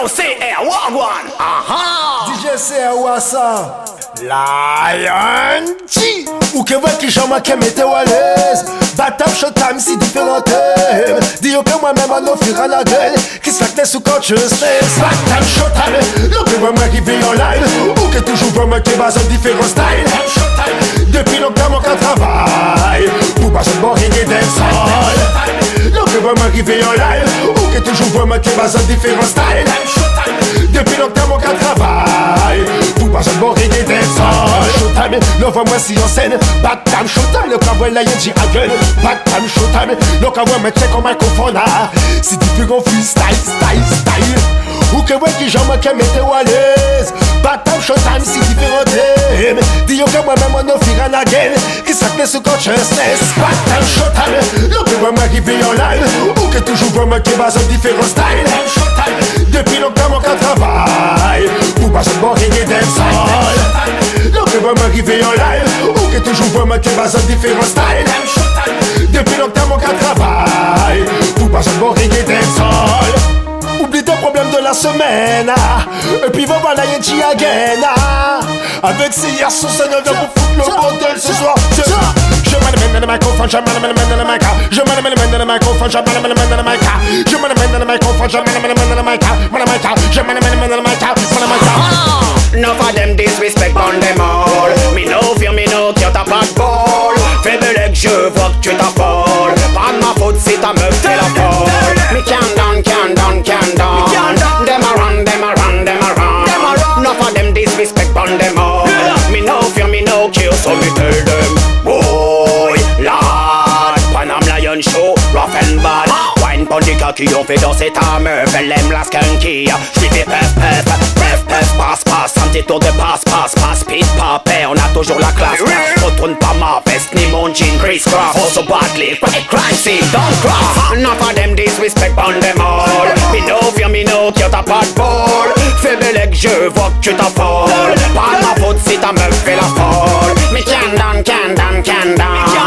Wagwan, aha. DJ c'est Wassa Lion G. Ou que voit qui j'en manque mette à l'aise. Batap showtime si différent. Thème Dis que moi-même on offrir à la gueule. Qui s'acte sous consciousness Batap showtime L'on que voit moi qui vit en live. Ou que toujours voit moi qui base en différents styles Depuis longtemps mon travail. Pour pas se boring et dancehall L'on que voit moi qui vit moi base en différents styles Depuis longtemps mon travail Pour pas se boring et dancehall Showtime, voit moi si en scène. Bad time showtime, le cowboy la yéji à gueule Bad time showtime, l'on voit me check en microphone Si tu plus gon freestyle, style, style. Ou que ouais qui j'en me que mette à l'aise? Bad time showtime, si différent thème Dis que moi-même on offre à la gueule Qui s'acte sous consciousness Bad time showtime, Ou moi qui base en différents styles. Depuis longtemps mon travail Pour pas se boring et dancehall L'on que voit moi qui vit en live. Ou que toujours moi qui base en différents styles. Depuis longtemps mon travail Pour pas se boring et dancehall Oublie ton problème de la semaine. Et puis va voir la Yeti again. Avec hier sous ça vient pour foutre le bordel ce soir Je, je m'amène dans le microphone, je m'amène dans le microphone Je m'amène dans le microphone, je m'amène dans le microphone Je m'amène dans le microphone, je m'amène dans le pon the cocky, on fait danser ta meuf Elle aime la skunky J'l'ai fait puff, puff, puff, passe, passe Un petit tour de passe, passe, passe, pit, Et on a toujours la classe Retourne pas ma veste, ni mon jean Chris Cross, oh so badly, crime scene, don't cross. Enough of them disrespect on them all Me no fear, me t'as pas de bol Faible leg, je vois que tu t'affoles Pas ma faute si ta meuf fait la folle. Me can down, can down, can down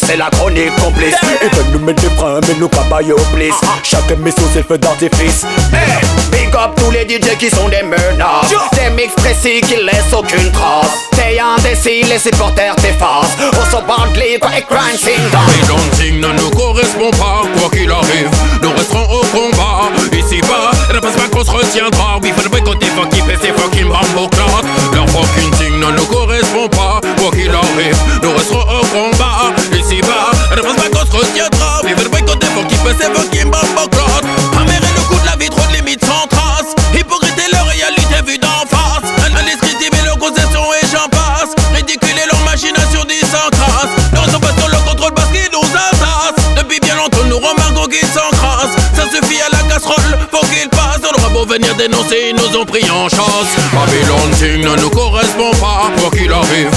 C'est la chronique complice. Ils veulent nous mettre des freins, mais nous cabaye au bliss. Chaque émission c'est le feu d'artifice. Hey, big up tous les DJ qui sont des menards Des mix précis qui laissent aucune trace. T'es indécis, les supporters t'effacent. On se bandit, quoi et crime scene. Et dancing ne nous correspond pas, quoi qu'il arrive, nous resterons au combat. Ici bas, ne pense pas qu'on se retiendra. Oui, faut le boycotter, faut qu'il fait ses fucking bamboo clottes. Leur fucking thing ne nous correspond pas, quoi qu'il arrive, nous resterons au combat. Ici bas, ne pense pas qu'on se retiendra. Faut le boycotter, faut qu'il fait ses fucking bamboo clottes. Amérer le coup de la vie, trop de limites sans trace. Hypocrite et leur réalité vue d'en face. Indescriptible et leur concession et j'en passe. Ridicule et leur machination dit sans trace. Nous restons pas sur le contrôle parce qu'ils nous entassent. Depuis bien longtemps, nous remarquons qu'ils s'encrassent. Ça suffit à la casserole, faut qu'ils passent. On aura beau venir dénoncer, ils nous ont pris en chasse. Babylon Ting ne nous correspond pas, quoi qu'il arrive.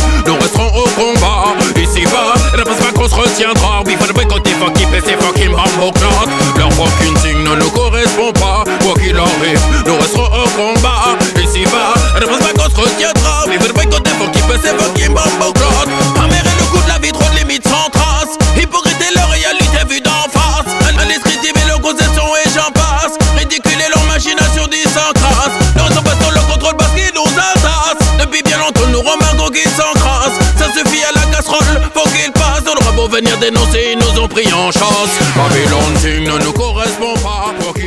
Quoi qu'il arrive. Nous resterons au combat. Ici bas, ne pense pas qu'on se retiendra. Faut le boycotter, faut qu'ils paient ces fucking bamboo clottes. Amérer le coup de la vie, trop de limites sans trace. Hypocrite et leur réalité vue d'en face. Indescriptible et leur concession et j'en passe. Ridicule leur machination dit sans crasse. Nous restons pas sur le contrôle parce qu'ils nous entassent. Depuis bien longtemps, nous remarquons qu'ils s'encrassent. Ça suffit à la casserole, faut qu'ils passent. On aura beau venir dénoncer, ils nous ont pris en chasse. Babylon Ting ne nous correspond pas, arrive.